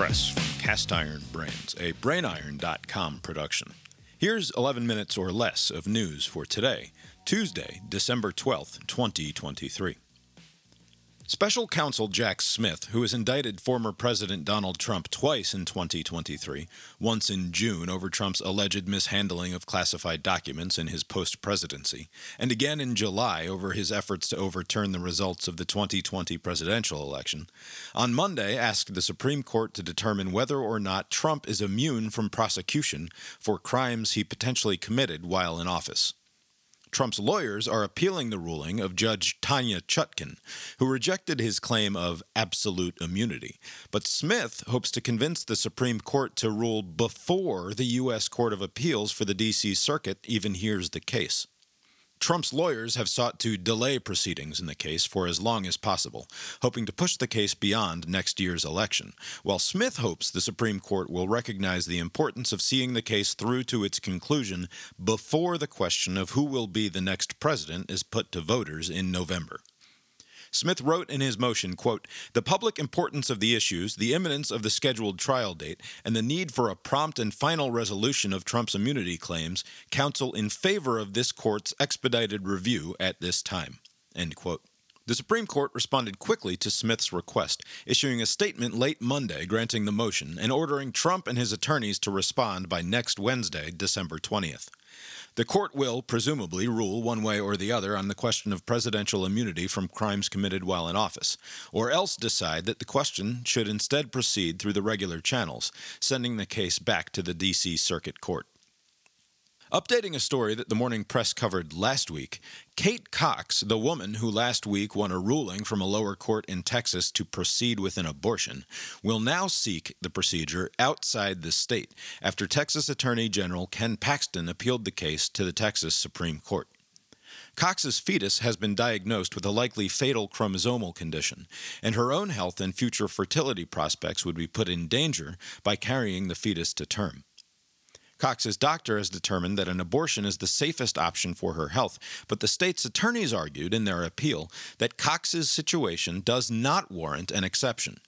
Press from Cast Iron Brains, a brainiron.com production. Here's 11 minutes or less of news for today, Tuesday, December 12th, 2023. Special counsel Jack Smith, who has indicted former President Donald Trump twice in 2023, once in June over Trump's alleged mishandling of classified documents in his post presidency, and again in July over his efforts to overturn the results of the 2020 presidential election, on Monday asked the Supreme Court to determine whether or not Trump is immune from prosecution for crimes he potentially committed while in office. Trump's lawyers are appealing the ruling of Judge Tanya Chutkan, who rejected his claim of absolute immunity. But Smith hopes to convince the Supreme Court to rule before the U.S. Court of Appeals for the D.C. Circuit even hears the case. Trump's lawyers have sought to delay proceedings in the case for as long as possible, hoping to push the case beyond next year's election, while Smith hopes the Supreme Court will recognize the importance of seeing the case through to its conclusion before the question of who will be the next president is put to voters in November. Smith wrote in his motion, quote, "The public importance of the issues, the imminence of the scheduled trial date, and the need for a prompt and final resolution of Trump's immunity claims counsel in favor of this court's expedited review at this time." End quote. The Supreme Court responded quickly to Smith's request, issuing a statement late Monday granting the motion and ordering Trump and his attorneys to respond by next Wednesday, December 20th. The court will, presumably, rule one way or the other on the question of presidential immunity from crimes committed while in office, or else decide that the question should instead proceed through the regular channels, sending the case back to the D.C. Circuit Court. Updating a story that the morning press covered last week, Kate Cox, the woman who last week won a ruling from a lower court in Texas to proceed with an abortion, will now seek the procedure outside the state after Texas Attorney General Ken Paxton appealed the case to the Texas Supreme Court. Cox's fetus has been diagnosed with a likely fatal chromosomal condition, and her own health and future fertility prospects would be put in danger by carrying the fetus to term. Cox's doctor has determined that an abortion is the safest option for her health, but the state's attorneys argued in their appeal that Cox's situation does not warrant an exception.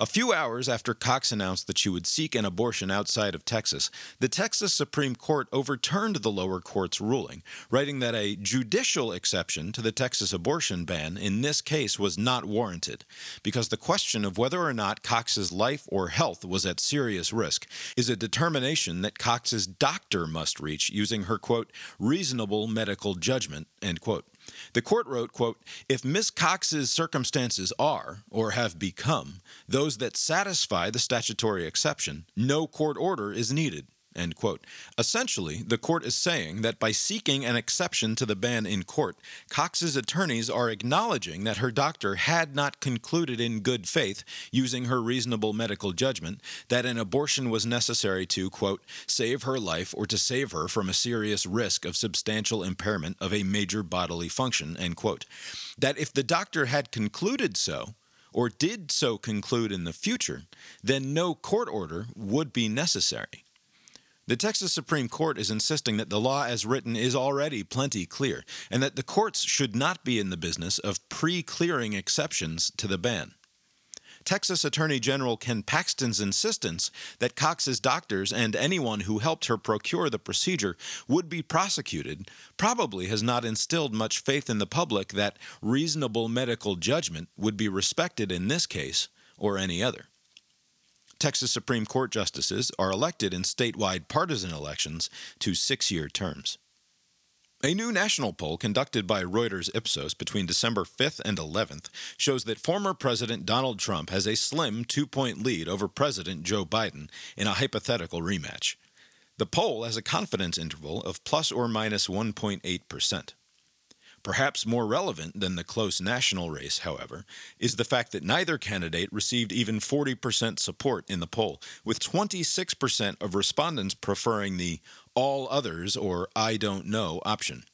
A few hours after Cox announced that she would seek an abortion outside of Texas, the Texas Supreme Court overturned the lower court's ruling, writing that a judicial exception to the Texas abortion ban in this case was not warranted, because the question of whether or not Cox's life or health was at serious risk is a determination that Cox's doctor must reach using her, quote, reasonable medical judgment, end quote. The court wrote, quote, If Miss Cox's circumstances are, or have become, those that satisfy the statutory exception, no court order is needed. End quote. Essentially, the court is saying that by seeking an exception to the ban in court, Cox's attorneys are acknowledging that her doctor had not concluded in good faith, using her reasonable medical judgment, that an abortion was necessary to, quote, save her life or to save her from a serious risk of substantial impairment of a major bodily function, end quote. That if the doctor had concluded so, or did so conclude in the future, then no court order would be necessary. The Texas Supreme Court is insisting that the law as written is already plenty clear, and that the courts should not be in the business of pre clearing exceptions to the ban. Texas Attorney General Ken Paxton's insistence that Cox's doctors and anyone who helped her procure the procedure would be prosecuted probably has not instilled much faith in the public that reasonable medical judgment would be respected in this case or any other. Texas Supreme Court justices are elected in statewide partisan elections to six year terms. A new national poll conducted by Reuters Ipsos between December 5th and 11th shows that former President Donald Trump has a slim two point lead over President Joe Biden in a hypothetical rematch. The poll has a confidence interval of plus or minus 1.8 percent. Perhaps more relevant than the close national race, however, is the fact that neither candidate received even 40% support in the poll, with 26% of respondents preferring the all others or I don't know option.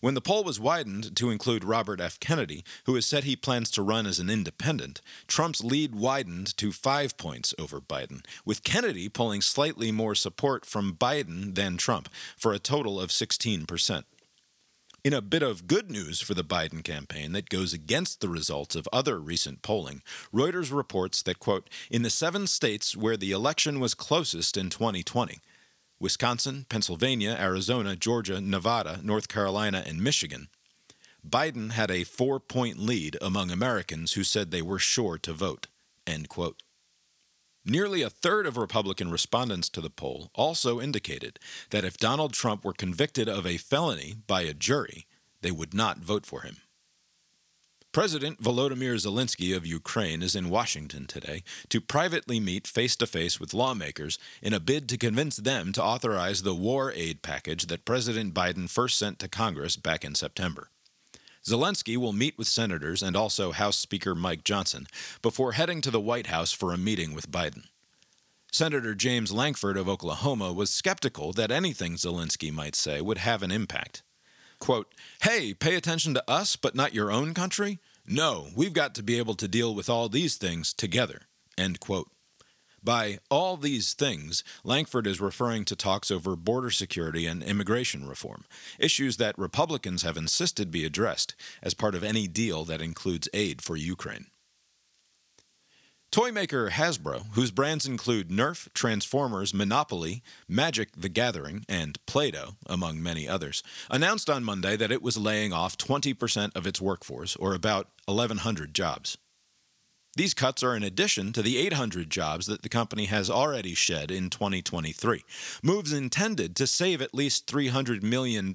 When the poll was widened to include Robert F. Kennedy, who has said he plans to run as an independent, Trump's lead widened to five points over Biden, with Kennedy pulling slightly more support from Biden than Trump, for a total of 16%. In a bit of good news for the Biden campaign that goes against the results of other recent polling, Reuters reports that, quote, in the seven states where the election was closest in 2020, Wisconsin, Pennsylvania, Arizona, Georgia, Nevada, North Carolina, and Michigan, Biden had a four point lead among Americans who said they were sure to vote. End quote. Nearly a third of Republican respondents to the poll also indicated that if Donald Trump were convicted of a felony by a jury, they would not vote for him. President Volodymyr Zelensky of Ukraine is in Washington today to privately meet face to face with lawmakers in a bid to convince them to authorize the war aid package that President Biden first sent to Congress back in September. Zelensky will meet with senators and also House Speaker Mike Johnson before heading to the White House for a meeting with Biden. Senator James Lankford of Oklahoma was skeptical that anything Zelensky might say would have an impact. Quote, Hey, pay attention to us, but not your own country? No, we've got to be able to deal with all these things together. End quote. By all these things, Lankford is referring to talks over border security and immigration reform, issues that Republicans have insisted be addressed as part of any deal that includes aid for Ukraine. Toy maker Hasbro, whose brands include Nerf, Transformers, Monopoly, Magic the Gathering, and Play Doh, among many others, announced on Monday that it was laying off 20% of its workforce, or about 1,100 jobs. These cuts are in addition to the 800 jobs that the company has already shed in 2023, moves intended to save at least $300 million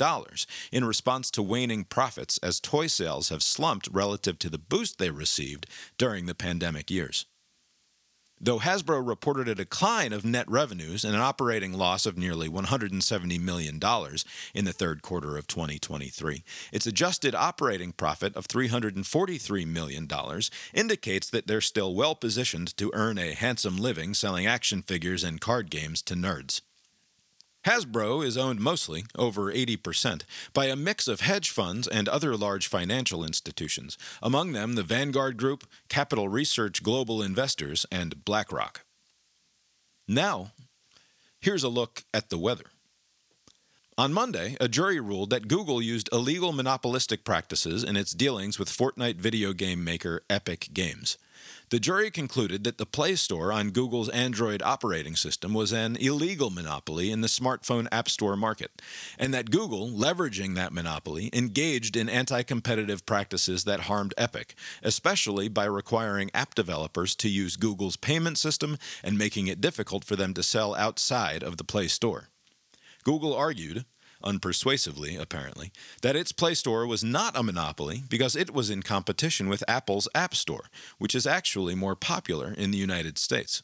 in response to waning profits as toy sales have slumped relative to the boost they received during the pandemic years. Though Hasbro reported a decline of net revenues and an operating loss of nearly $170 million in the third quarter of 2023, its adjusted operating profit of $343 million indicates that they're still well positioned to earn a handsome living selling action figures and card games to nerds. Hasbro is owned mostly, over 80%, by a mix of hedge funds and other large financial institutions, among them the Vanguard Group, Capital Research Global Investors, and BlackRock. Now, here's a look at the weather. On Monday, a jury ruled that Google used illegal monopolistic practices in its dealings with Fortnite video game maker Epic Games. The jury concluded that the Play Store on Google's Android operating system was an illegal monopoly in the smartphone App Store market, and that Google, leveraging that monopoly, engaged in anti competitive practices that harmed Epic, especially by requiring app developers to use Google's payment system and making it difficult for them to sell outside of the Play Store. Google argued, unpersuasively apparently, that its Play Store was not a monopoly because it was in competition with Apple's App Store, which is actually more popular in the United States.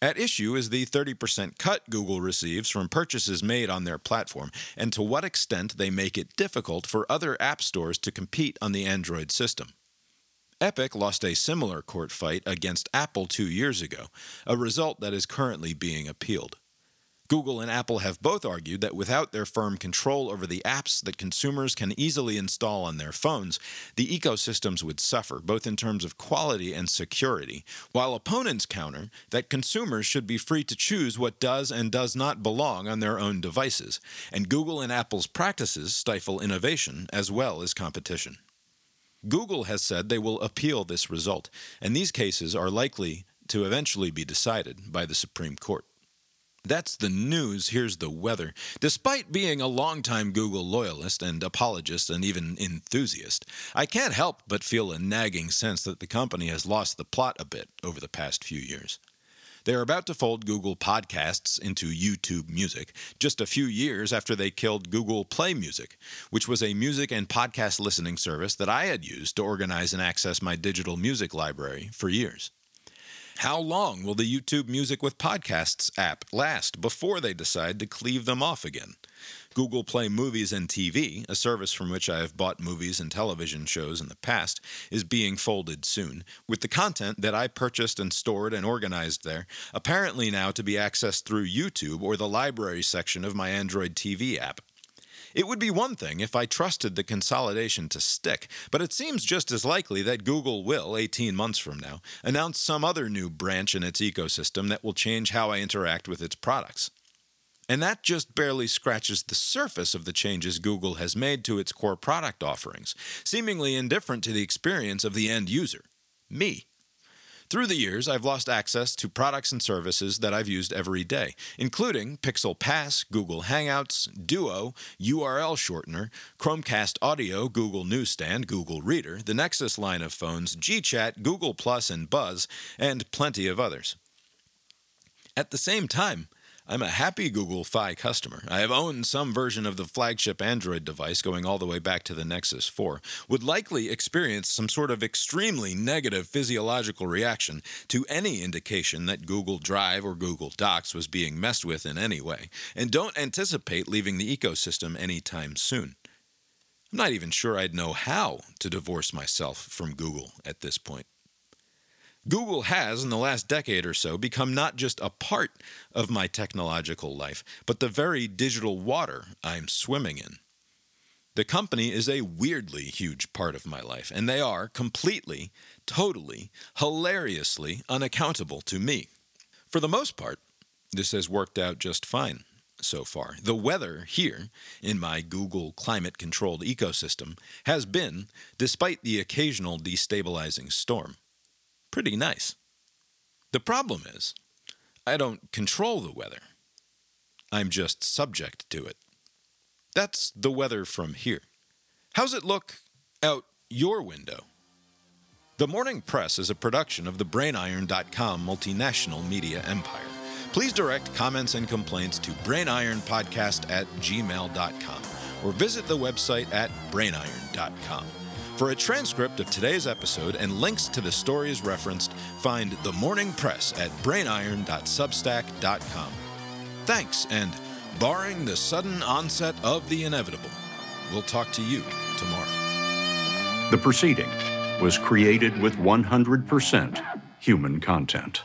At issue is the 30% cut Google receives from purchases made on their platform, and to what extent they make it difficult for other app stores to compete on the Android system. Epic lost a similar court fight against Apple two years ago, a result that is currently being appealed. Google and Apple have both argued that without their firm control over the apps that consumers can easily install on their phones, the ecosystems would suffer, both in terms of quality and security, while opponents counter that consumers should be free to choose what does and does not belong on their own devices, and Google and Apple's practices stifle innovation as well as competition. Google has said they will appeal this result, and these cases are likely to eventually be decided by the Supreme Court. That's the news. Here's the weather. Despite being a longtime Google loyalist and apologist and even enthusiast, I can't help but feel a nagging sense that the company has lost the plot a bit over the past few years. They are about to fold Google Podcasts into YouTube Music, just a few years after they killed Google Play Music, which was a music and podcast listening service that I had used to organize and access my digital music library for years. How long will the YouTube Music with Podcasts app last before they decide to cleave them off again? Google Play Movies and TV, a service from which I have bought movies and television shows in the past, is being folded soon, with the content that I purchased and stored and organized there apparently now to be accessed through YouTube or the library section of my Android TV app. It would be one thing if I trusted the consolidation to stick, but it seems just as likely that Google will, 18 months from now, announce some other new branch in its ecosystem that will change how I interact with its products. And that just barely scratches the surface of the changes Google has made to its core product offerings, seemingly indifferent to the experience of the end user me. Through the years, I've lost access to products and services that I've used every day, including Pixel Pass, Google Hangouts, Duo, URL Shortener, Chromecast Audio, Google Newsstand, Google Reader, the Nexus line of phones, GChat, Google Plus, and Buzz, and plenty of others. At the same time, I'm a happy Google Fi customer. I have owned some version of the flagship Android device going all the way back to the Nexus 4. Would likely experience some sort of extremely negative physiological reaction to any indication that Google Drive or Google Docs was being messed with in any way, and don't anticipate leaving the ecosystem anytime soon. I'm not even sure I'd know how to divorce myself from Google at this point. Google has, in the last decade or so, become not just a part of my technological life, but the very digital water I'm swimming in. The company is a weirdly huge part of my life, and they are completely, totally, hilariously unaccountable to me. For the most part, this has worked out just fine so far. The weather here, in my Google climate controlled ecosystem, has been, despite the occasional destabilizing storm, pretty nice. The problem is, I don't control the weather. I'm just subject to it. That's the weather from here. How's it look out your window? The Morning Press is a production of the BrainIron.com multinational media empire. Please direct comments and complaints to brainironpodcast at gmail.com or visit the website at brainiron.com. For a transcript of today's episode and links to the stories referenced, find The Morning Press at brainiron.substack.com. Thanks, and barring the sudden onset of the inevitable, we'll talk to you tomorrow. The proceeding was created with 100% human content.